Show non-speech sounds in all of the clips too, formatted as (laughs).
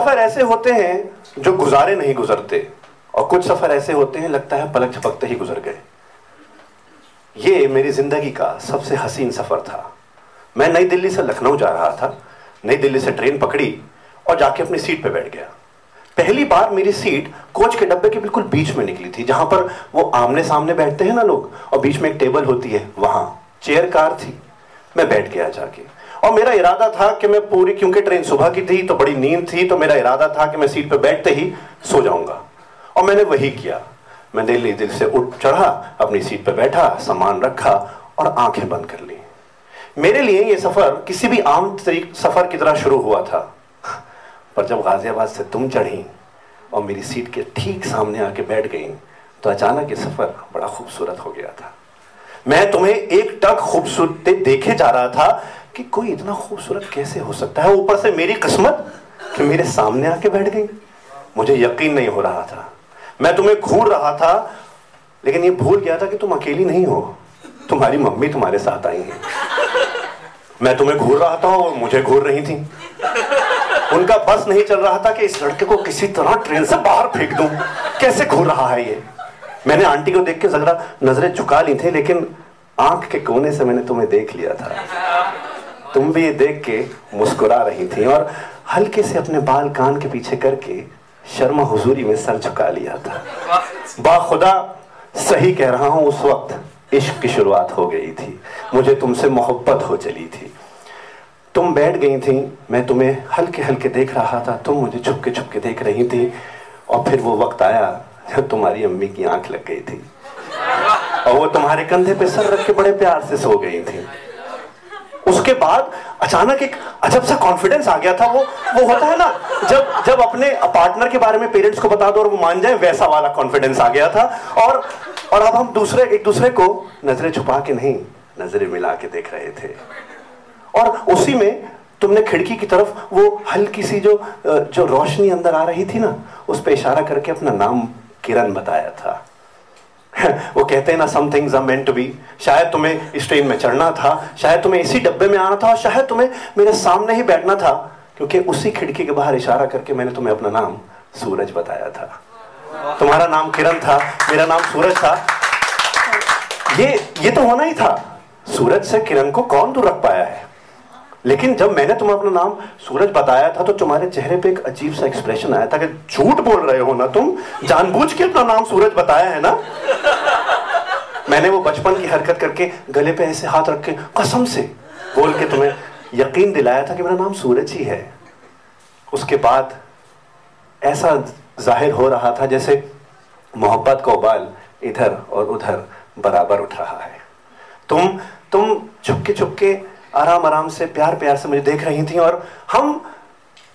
सफ़र ऐसे होते हैं जो गुजारे नहीं गुजरते, और कुछ सफ़र ऐसे होते हैं, लगता है पलक झपकते ही गुजर गए। ये मेरी ज़िंदगी का सबसे हसीन सफ़र था। मैं नई दिल्ली से लखनऊ जा रहा था, नई दिल्ली से ट्रेन पकड़ी, और जाके अपनी सीट पे बैठ गया। पहली बार मेरी सीट कोच के डब्बे के बिल्कुल बीच में निकली थी, जहाँ पर वो आमने सामने बैठते हैं ना लोग, और बीच में एक टेबल होती है, वहाँ, चेयर कार थी। मैं बैठ गया जाके। और मेरा इरादा था कि मैं पूरी, क्योंकि ट्रेन सुबह की थी तो बड़ी नींद थी तो मेरा इरादा था कि मैं सीट पर बैठते ही सो जाऊँगा। और मैंने वही किया। मैं दिल्ली दिल से उठ चढ़ा, अपनी सीट पर बैठा, सामान रखा और आँखें बंद कर ली। मेरे लिए ये सफ़र किसी भी आम सफ़र की तरह शुरू हुआ था। पर जब गाजियाबाद से तुम चढ़ी और मेरी सीट के ठीक सामने आके बैठ गई तो अचानक ये सफ़र बड़ा खूबसूरत हो गया था। मैं तुम्हें एक टक खूबसूरत देखे जा रहा था कि कोई इतना खूबसूरत कैसे हो सकता है? ऊपर से मेरी किस्मत कि मेरे सामने आके बैठ गई। मुझे यकीन नहीं हो रहा था। मैं तुम्हें घूर रहा था, लेकिन ये भूल गया था कि तुम अकेली नहीं हो। तुम्हारी मम्मी तुम्हारे साथ आई है। मैं तुम्हें घूर रहा था और मुझे घूर रही थी। उनका बस नहीं चल रहा था कि इस लड़के को किसी तरह ट्रेन से बाहर फेंक दूँ। कैसे घूर रहा है ये? मैंने आंटी को देख के जरा नज़रें झुका ली थी, लेकिन आँख के कोने से मैंने तुम्हें देख लिया था। तुम भी ये देख के मुस्कुरा रही थी और हल्के से अपने बाल कान के पीछे करके शर्मा हुजूरी में सर झुका लिया था। बाखुदा सही कह रहा हूँ उस वक्त इश्क की शुरुआत हो गई थी। मुझे तुमसे मोहब्बत हो चली थी। तुम बैठ गई थी मैं तुम्हें हल्के हल्के देख रहा था तुम मुझे छुपके छुपके देख रही थी और फिर वो वक्त आया जब तुम्हारी अम्मी की आँख लग गई थी। और वो तुम्हारे कंधे पे सर रख के बड़े प्यार से सो गई थी। उसके बाद अचानक एक अजब सा कॉन्फिडेंस आ गया था वो वो होता है ना, जब जब अपने पार्टनर के बारे में पेरेंट्स को बता दो और वो मान जाए, वैसा वाला कॉन्फिडेंस आ गया था। और और अब हम दूसरे, एक दूसरे को नज़रें छुपा के नहीं, नज़रें मिला के देख रहे थे। और उसी में तुमने खिड़की की तरफ़ वो हल्की सी जो जो रोशनी अंदर आ रही थी ना, उस पर इशारा करके अपना नाम किरण बताया था। (laughs) वो कहते हैं ना some things are meant to be शायद तुम्हें इस ट्रेन में चढ़ना था, शायद तुम्हें इसी डब्बे में आना था, और शायद तुम्हें मेरे सामने ही बैठना था, क्योंकि उसी खिड़की के बाहर इशारा करके मैंने तुम्हें अपना नाम सूरज बताया था। तुम्हारा नाम किरण था, मेरा नाम सूरज था। ये ये तो होना ही था। सूरज से किरण को कौन दूर रख पाया है? लेकिन जब मैंने तुम्हें अपना नाम सूरज बताया था तो तुम्हारे चेहरे पे एक अजीब सा एक्सप्रेशन आया था कि झूठ बोल रहे हो ना तुम? जानबूझ के अपना नाम सूरज बताया है ना? मैंने वो बचपन की हरकत करके गले पे ऐसे हाथ रख के कसम से बोल के तुम्हें यकीन दिलाया था कि मेरा नाम सूरज ही है। उसके बाद ऐसा ज़ाहिर हो रहा था जैसे मोहब्बत का उबाल इधर और उधर बराबर उठ रहा है। तुम तुम छुपके चुपके आराम आराम से, प्यार प्यार से मुझे देख रही थी और हम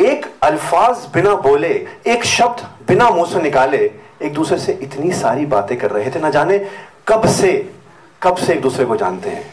एक अल्फाज बिना बोले, एक शब्द बिना मुँह से निकाले, एक दूसरे से इतनी सारी बातें कर रहे थे। ना जाने कब से कब से एक दूसरे को जानते हैं।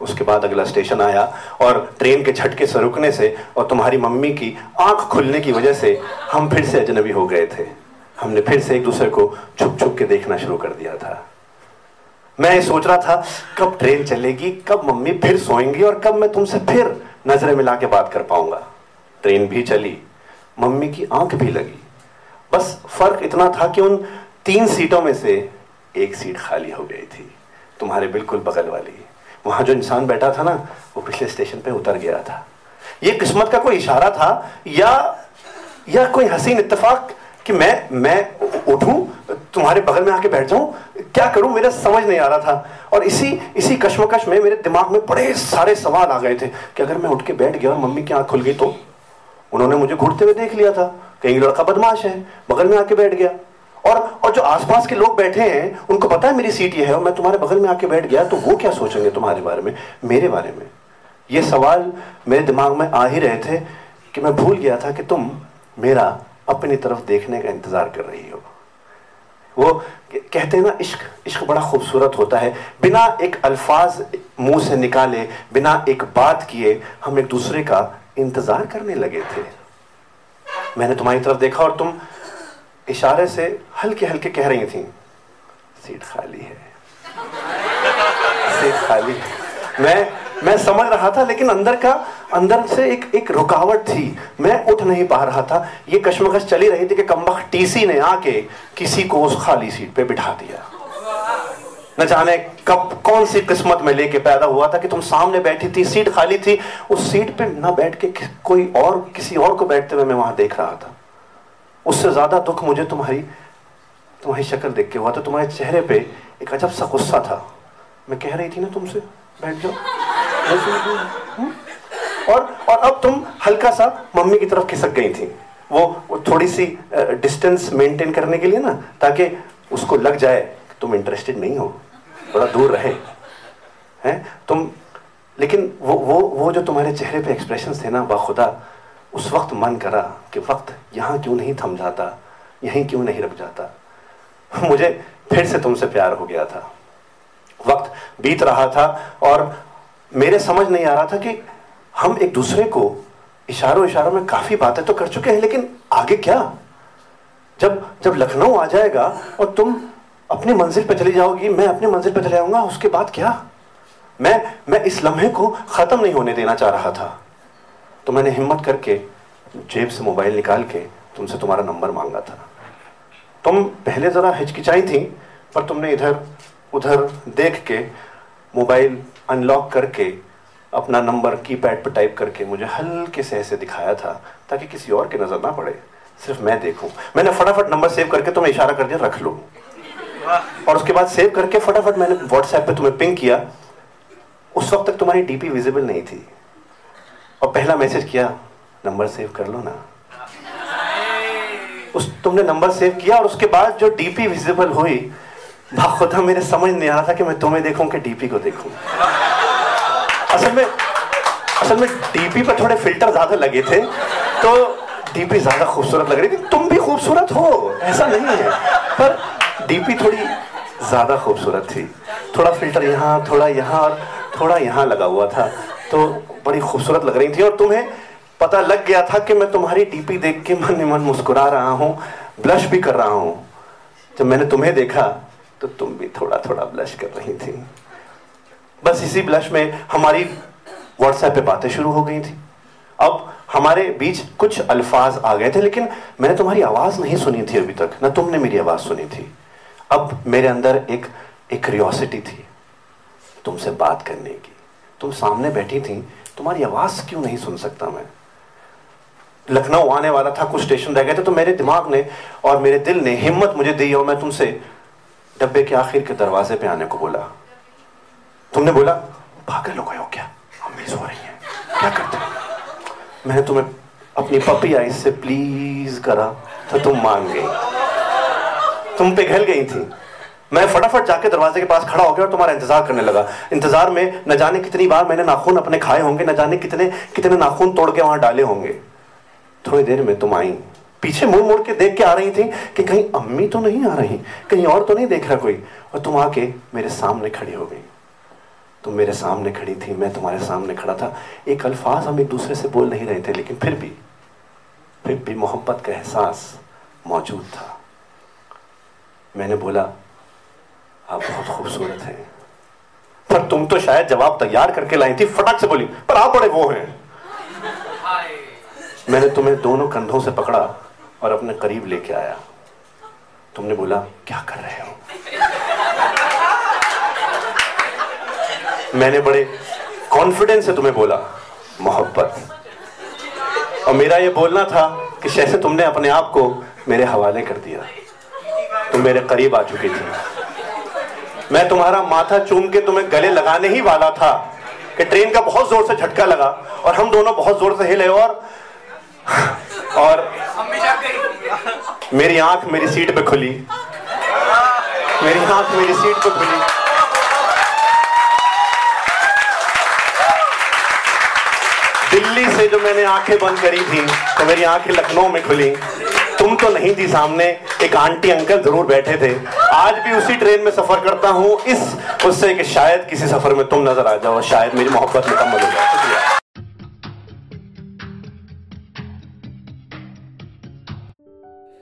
उसके बाद अगला स्टेशन आया और ट्रेन के झटके से रुकने से और तुम्हारी मम्मी की आँख खुलने की वजह से हम फिर से अजनबी हो गए थे। हमने फिर से एक दूसरे को छुप छुप के देखना शुरू कर दिया था। मैं सोच रहा था, कब ट्रेन चलेगी, कब मम्मी फिर सोएँगी और कब मैं तुमसे फिर नज़रें मिला के बात कर पाऊँगा। ट्रेन भी चली, मम्मी की आँख भी लगी। बस फ़र्क इतना था कि उन तीन सीटों में से एक सीट खाली हो गई थी, तुम्हारे बिल्कुल बगल वाली। वहाँ जो इंसान बैठा था ना, वो पिछले स्टेशन पे उतर गया था। ये किस्मत का कोई इशारा था या या कोई हसीन इत्तेफाक कि मैं मैं उठूं तुम्हारे बगल में आके बैठ जाऊँ? क्या करूँ? मेरा समझ नहीं आ रहा था। और इसी इसी कश्मकश में मेरे दिमाग में बड़े सारे सवाल आ गए थे कि अगर मैं उठ के बैठ गया और मम्मी की आँख खुल गई तो? उन्होंने मुझे घूरते हुए देख लिया था। कहीं लड़का बदमाश है, बगल में आके बैठ गया। और और जो आसपास के लोग बैठे हैं, उनको पता है मेरी सीट ये है और मैं तुम्हारे बगल में आके बैठ गया तो वो क्या सोचेंगे तुम्हारे बारे में? मेरे बारे में। ये सवाल मेरे दिमाग में आ ही रहे थे कि मैं भूल गया था कि तुम मेरा अपनी तरफ़ देखने का इंतज़ार कर रही हो। वो कहते हैं ना, इश्क इश्क बड़ा खूबसूरत होता है। बिना एक अल्फाज मुँह से निकाले, बिना एक बात किए, हम एक दूसरे का इंतज़ार करने लगे थे। मैंने तुम्हारी तरफ़ देखा और तुम इशारे से हल्के हल्के कह रही थी, सीट खाली है। (laughs) सीट खाली है। मैं मैं समझ रहा था, लेकिन अंदर का, अंदर से एक एक रुकावट थी। मैं उठ नहीं पा रहा था। ये कश्मकश चली रही थी कि कम्बख टीसी ने आके किसी को उस खाली सीट पे बिठा दिया। न जाने कब, कौन सी किस्मत में लेके पैदा हुआ था कि तुम सामने बैठी थी, सीट खाली थी। उस सीट पे ना बैठ के कोई और, किसी और को बैठते हुए मैं वहाँ देख रहा था। उससे ज़्यादा दुख मुझे तुम्हारी तुम्हारी शक्ल देख के हुआ था। तुम्हारे चेहरे पे एक अजब सा गुस्सा था। मैं कह रही थी ना तुमसे बैठ जाओ। हम्म? और और अब तुम हल्का सा मम्मी की तरफ़ खिसक गई थी। वो, वो थोड़ी सी डिस्टेंस मेंटेन करने के लिए ना ताकि उसको लग जाए तुम इंटरेस्टेड नहीं हो। थोड़ा दूर रहे। हैं? तुम लेकिन वो वो वो जो तुम्हारे चेहरे पे एक्सप्रेशन थे ना बाखुदा उस वक्त मन करा कि वक्त यहाँ क्यों नहीं थम जाता यहीं क्यों नहीं रुक जाता। मुझे फिर से तुमसे प्यार हो गया था। वक्त बीत रहा था और मेरे समझ नहीं आ रहा था कि हम एक दूसरे को इशारों इशारों में काफ़ी बातें तो कर चुके हैं, लेकिन आगे क्या? जब जब लखनऊ आ जाएगा और तुम अपनी मंजिल पर चली जाओगी, मैं अपनी मंजिल पर चले जाऊँगा उसके बाद क्या? मैं मैं इस लम्हे को खत्म नहीं होने देना चाह रहा था। तो मैंने हिम्मत करके जेब से मोबाइल निकाल के तुमसे तुम्हारा नंबर मांगा था। तुम पहले ज़रा हिचकिचाई थी, पर तुमने इधर उधर देख के मोबाइल अनलॉक करके अपना नंबर कीपैड पर टाइप करके मुझे हल्के से ऐसे दिखाया था ताकि किसी और की नज़र ना पड़े। सिर्फ़ मैं देखूँ। मैंने फटाफट नंबर सेव करके तुम्हें इशारा कर दिया रख लो। और उसके बाद सेव करके फटाफट मैंने व्हाट्सएप पे तुम्हें पिंग किया। उस वक्त तक तुम्हारी डीपी विजिबल नहीं थी। और पहला मैसेज किया नंबर सेव कर लो ना। उस तुमने नंबर सेव किया और उसके बाद जो डीपी विजिबल हुई खुदा मेरे समझ नहीं आ रहा था कि मैं तुम्हें देखूँ कि डीपी को देखूँ। असल में असल में डीपी पर थोड़े फ़िल्टर ज़्यादा लगे थे तो डीपी ज़्यादा खूबसूरत लग रही थी। तुम भी खूबसूरत हो, ऐसा नहीं है। पर डीपी थोड़ी ज़्यादा खूबसूरत थी। थोड़ा फ़िल्टर यहाँ, थोड़ा यहाँ और थोड़ा यहाँ लगा हुआ था। तो बड़ी खूबसूरत लग रही थी और तुम्हें पता लग गया था कि मैं तुम्हारी डीपी देख के मन मन मुस्कुरा रहा हूँ ब्लश भी कर रहा हूँ। जब मैंने तुम्हें देखा तो तुम भी थोड़ा थोड़ा ब्लश कर रही थी। बस इसी ब्लश में हमारी व्हाट्सएप पे बातें शुरू हो गई थी। अब हमारे बीच कुछ अल्फाज आ गए थे, लेकिन मैंने तुम्हारी आवाज़ नहीं सुनी थी अभी तक। ना तुमने मेरी आवाज़ सुनी थी। अब मेरे अंदर एक एक क्रियोसिटी थी तुमसे बात करने की। तुम सामने बैठी थी, तुम्हारी आवाज़ क्यों नहीं सुन सकता मैं? लखनऊ आने वाला था, कुछ स्टेशन रह गए थे तो मेरे दिमाग ने और मेरे दिल ने हिम्मत मुझे दी और मैं तुमसे डब्बे के आखिर के दरवाजे पे आने को बोला। तुमने बोला, पागल हो गए हो क्या? अम्मी सो रही है। क्या करते मैंने तुम्हें अपनी पपी आई से प्लीज़ करा तो तुम मान गई। तुम पिघल गई थी। मैं फटाफट जाके दरवाजे के पास खड़ा हो गया और तुम्हारा इंतज़ार करने लगा। इंतज़ार में न जाने कितनी बार मैंने नाखून अपने खाए होंगे, न जाने कितने कितने नाखून तोड़ के वहाँ डाले होंगे। थोड़ी देर में तुम आई। पीछे मुड़ मुड़ के देख के आ रही थी कि कहीं अम्मी तो नहीं आ रही कहीं और तो नहीं देख रहा कोई। और तुम आके मेरे सामने खड़ी हो गई। तुम मेरे सामने खड़ी थी मैं तुम्हारे सामने खड़ा था। एक अल्फाज हम एक दूसरे से बोल नहीं रहे थे लेकिन फिर भी फिर भी मोहब्बत का एहसास मौजूद था। मैंने बोला आप बहुत खूबसूरत हैं। पर तुम तो शायद जवाब तैयार करके लाई थी फटक से बोली पर आप बड़े वो हैं। मैंने तुम्हें दोनों कंधों से पकड़ा और अपने करीब लेके आया। तुमने बोला, क्या कर रहे हो? मैंने बड़े कॉन्फिडेंस से तुम्हें बोला, मोहब्बत। और मेरा ये बोलना था कि जैसे तुमने अपने आप को मेरे हवाले कर दिया तुम मेरे करीब आ चुकी थी। मैं तुम्हारा माथा चूम के तुम्हें गले लगाने ही वाला था कि ट्रेन का बहुत ज़ोर से झटका लगा और हम दोनों बहुत ज़ोर से हिले और और मेरी आँख मेरी सीट पे खुली। मेरी आँख मेरी सीट पे खुली। दिल्ली से जो मैंने आँखें बंद करी थी तो मेरी आँखें लखनऊ में खुली। तुम तो नहीं थी सामने, एक आंटी अंकल ज़रूर बैठे थे। आज भी उसी ट्रेन में सफ़र करता हूँ। इस उससे कि शायद किसी सफ़र में तुम नज़र आ जाओ, शायद मेरी मोहब्बत मुकम्मल हो जाए।